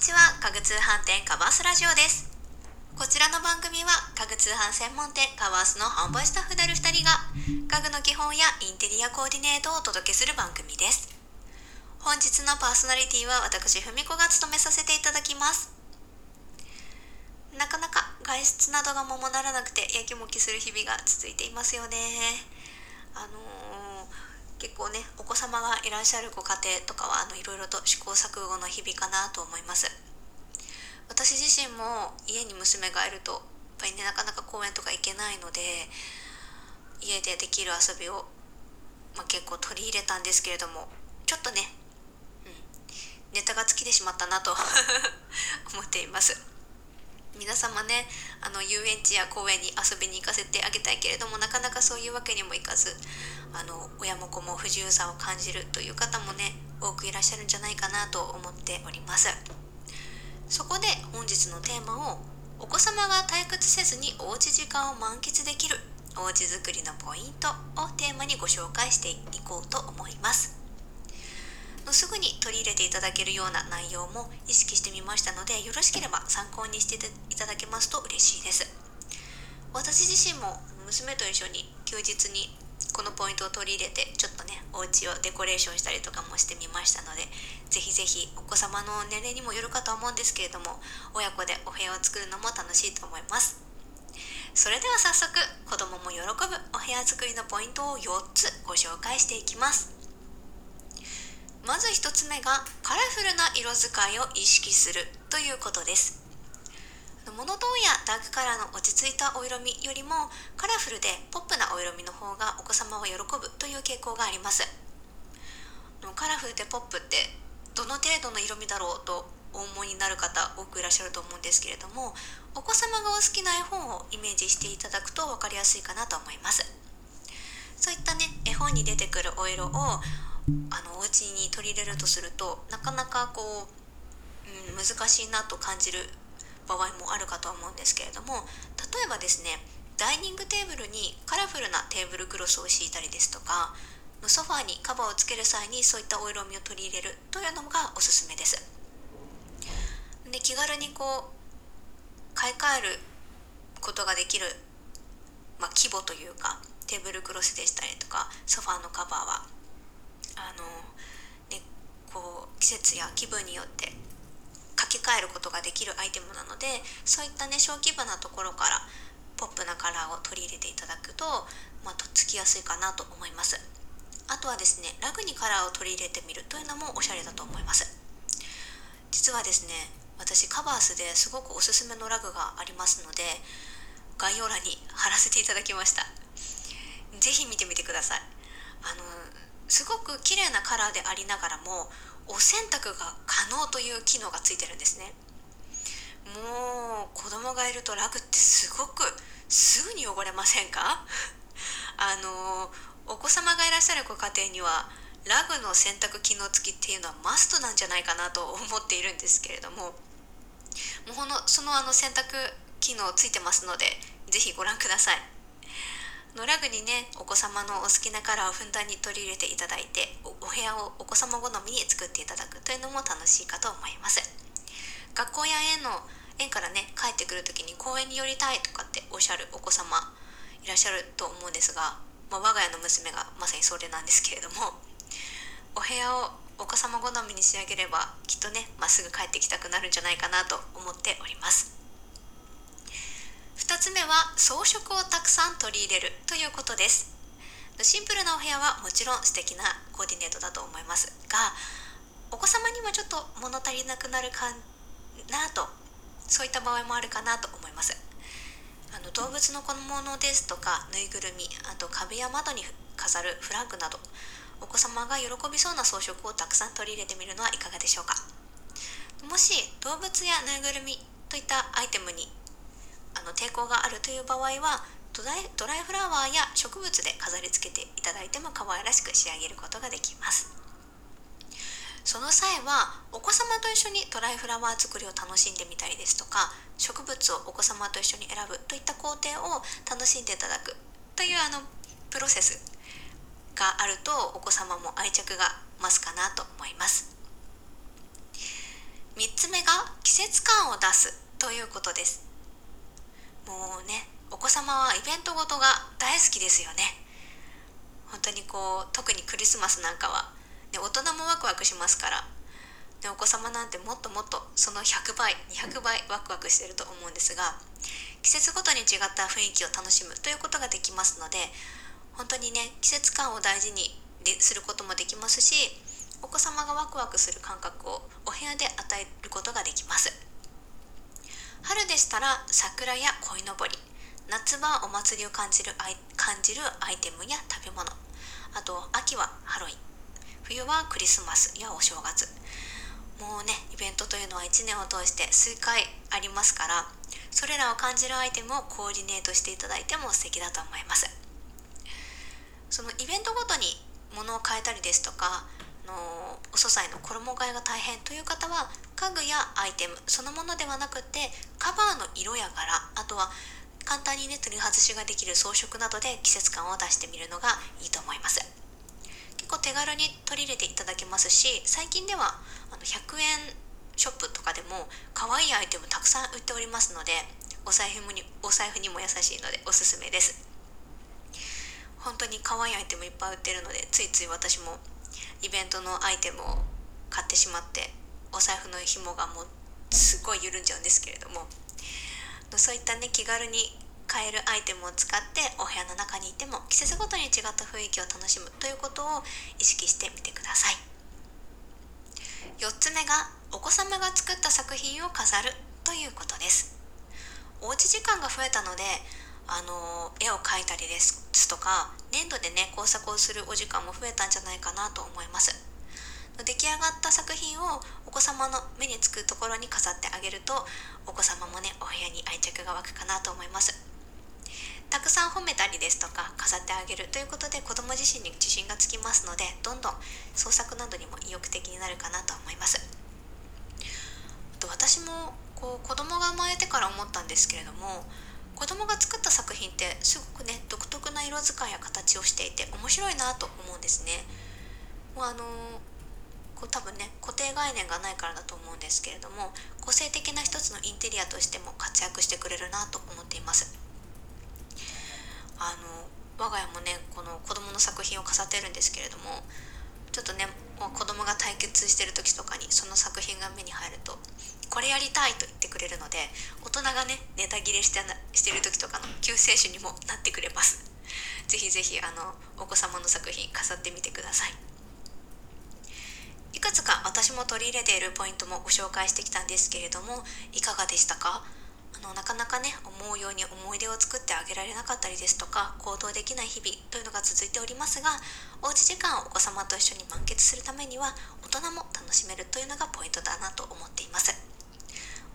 ちは家具通販店カバースラジオです。こちらの番組は家具通販専門店カバースの販売スタッフである2人が家具の基本やインテリアコーディネートをお届けする番組です。本日のパーソナリティは私ふみこが務めさせていただきます。なかなか外出などがままならなくてやきもきする日々が続いていますよね。あのー、結構ねお子様がいらっしゃるご家庭とかはあのいろいろと試行錯誤の日々かなと思います。私自身も家に娘がいるとやっぱりねなかなか公園とか行けないので家でできる遊びを、まあ、結構取り入れたんですけれどもちょっとね、うん、ネタが尽きてしまったなと 思っています。皆様ねあの遊園地や公園に遊びに行かせてあげたいけれどもなかなかそういうわけにもいかずあの親も子も不自由さを感じるという方もね多くいらっしゃるんじゃないかなと思っております。そこで本日のテーマをお子様が退屈せずにおうち時間を満喫できるおうち作りのポイントをテーマにご紹介していこうと思いますすぐに取り入れていただけるような内容も意識してみましたのでよろしければ参考にしていただけますと嬉しいです。私自身も娘と一緒に休日にこのポイントを取り入れてちょっとねお家をデコレーションしたりとかもしてみましたのでぜひぜひお子様の年齢にもよるかと思うんですけれども親子でお部屋を作るのも楽しいと思います。それでは早速子供も喜ぶお部屋作りのポイントを4つご紹介していきます。まず1つ目がカラフルな色使いを意識するということです。モノトーンやダークカラーの落ち着いたお色味よりもカラフルでポップなお色味の方がお子様は喜ぶという傾向があります。カラフルでポップってどの程度の色味だろうとお思いになる方多くいらっしゃると思うんですけれどもお子様がお好きな絵本をイメージしていただくと分かりやすいかなと思います。そういったね絵本に出てくるお色をあのお家に取り入れるとするとなかなかこう、うん、難しいなと感じる場合もあるかと思うんですけれども例えばですねダイニングテーブルにカラフルなテーブルクロスを敷いたりですとかソファーにカバーをつける際にそういったお色味を取り入れるというのがおすすめです。で気軽にこう買い替えることができる、まあ、規模というかテーブルクロスでしたりとかソファーのカバーはあの、ね、こう季節や気分によって書き換えることができるアイテムなのでそういったね小規模なところからポップなカラーを取り入れていただくと、まあ、とっつきやすいかなと思います。あとはですねラグにカラーを取り入れてみるというのもおしゃれだと思います。実はですね私カバースですごくおすすめのラグがありますので概要欄に貼らせていただきました。是非見てみてください。あのすごく綺麗なカラーでありながらもお洗濯が可能という機能がついてるんですね。もう子供がいるとラグってすごくすぐに汚れませんか？あのお子様がいらっしゃるご家庭にはラグの洗濯機能付きっていうのはマストなんじゃないかなと思っているんですけれどももうほのそのあの洗濯機能ついてますので是非ご覧ください。のラグにねお子様のお好きなカラーをふんだんに取り入れていただいてお部屋をお子様好みに作っていただくというのも楽しいかと思います。学校や園の園からね帰ってくる時に公園に寄りたいとかっておっしゃるお子様いらっしゃると思うんですが、まあ、我が家の娘がまさにそれなんですけれどもお部屋をお子様好みに仕上げればきっとねまっすぐ帰ってきたくなるんじゃないかなと思っております。つ目は装飾をたくさん取り入れるということです。シンプルなお部屋はもちろん素敵なコーディネートだと思いますがお子様にはちょっと物足りなくなるかなとそういった場合もあるかなと思います。あの動物の小物ですとかぬいぐるみあと壁や窓に飾るフラッグなどお子様が喜びそうな装飾をたくさん取り入れてみるのはいかがでしょうか。もし動物やぬいぐるみといったアイテムにあの抵抗があるという場合はドライドライフラワーや植物で飾り付けていただいても可愛らしく仕上げることができます。その際はお子様と一緒にドライフラワー作りを楽しんでみたりですとか植物をお子様と一緒に選ぶといった工程を楽しんでいただくというあのプロセスがあるとお子様も愛着が増すかなと思います。3つ目が季節感を出すということです。もうねお子様はイベントごとが大好きですよね。本当にこう特にクリスマスなんかは、ね、大人もワクワクしますから。でお子様なんてもっともっとその100倍200倍ワクワクしてると思うんですが季節ごとに違った雰囲気を楽しむということができますので本当にね季節感を大事にすることもできますしお子様がワクワクする感覚をお部屋で与えることができます。したら桜や鯉のぼり。夏はお祭りを感じる感じるアイテムや食べ物。あと秋はハロウィン。冬はクリスマスやお正月。もうねイベントというのは1年を通して数回ありますからそれらを感じるアイテムをコーディネートしていただいても素敵だと思います。そのイベントごとに物を変えたりですとかのお素材の衣替えが大変という方は家具やアイテムそのものではなくてカバーの色や柄あとは簡単にね取り外しができる装飾などで季節感を出してみるのがいいと思います。結構手軽に取り入れていただけますし最近ではあの100円ショップとかでも可愛いアイテムたくさん売っておりますのでお財布にお財布にも優しいのでおすすめです。本当に可愛いアイテムいっぱい売ってるのでついつい私もイベントのアイテムを買ってしまってお財布の紐がもうすごい緩んじゃうんですけれどもそういったね気軽に買えるアイテムを使ってお部屋の中にいても季節ごとに違った雰囲気を楽しむということを意識してみてください。4つ目がお子様が作った作品を飾るということです。おうち時間が増えたのであの絵を描いたりですとか粘土でね工作をするお時間も増えたんじゃないかなと思います。出来上がった作品をお子様の目につくところに飾ってあげるとお子様もねお部屋に愛着が湧くかなと思います。たくさん褒めたりですとか飾ってあげるということで子供自身に自信がつきますのでどんどん創作などにも意欲的になるかなと思います。と私もこう子供が生まれてから思ったんですけれども子供が作った作品ってすごくね独特な色使いや形をしていて面白いなと思うんですね。もうあのこう多分ね固定概念がないからだと思うんですけれども個性的な一つのインテリアとしても活躍してくれるなと思っています。あの我が家もねこの子供の作品を飾ってるんですけれどもちょっとねもう子供が対決してる時とかにその作品が目に入るとこれやりたいと言ってくれるので大人がねネタ切れしてしてる時とかの救世主にもなってくれます。ぜひぜひあのお子様の作品飾ってみてください。いくつか私も取り入れているポイントもご紹介してきたんですけれどもいかがでしたか？あのなかなかね思うように思い出を作ってあげられなかったりですとか行動できない日々というのが続いておりますがおうち時間をお子様と一緒に満喫するためには大人も楽しめるというのがポイントだなと思っています。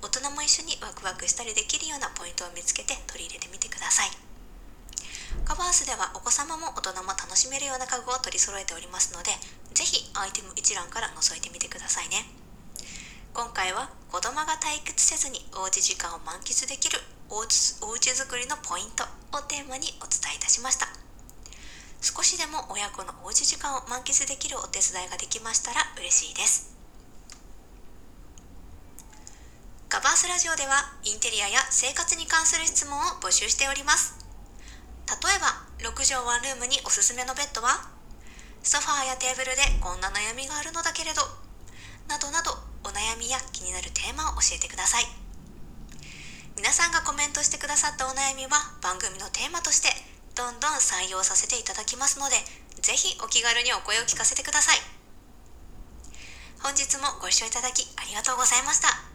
大人も一緒にワクワクしたりできるようなポイントを見つけて取り入れてみてください。カバースではお子様も大人も楽しめるような家具を取り揃えておりますのでぜひアイテム一覧から覗いてみてくださいね。今回は子供が退屈せずにおうち時間を満喫できるおうちおうち作りのポイントをテーマにお伝えいたしました。少しでも親子のおうち時間を満喫できるお手伝いができましたら嬉しいです。ガバースラジオではインテリアや生活に関する質問を募集しております。例えば6畳ワンルームにおすすめのベッドはソファーやテーブルでこんな悩みがあるのだけれどなどなどお悩みや気になるテーマを教えてください。皆さんがコメントしてくださったお悩みは番組のテーマとしてどんどん採用させていただきますのでぜひお気軽にお声を聞かせてください。本日もご視聴いただきありがとうございました。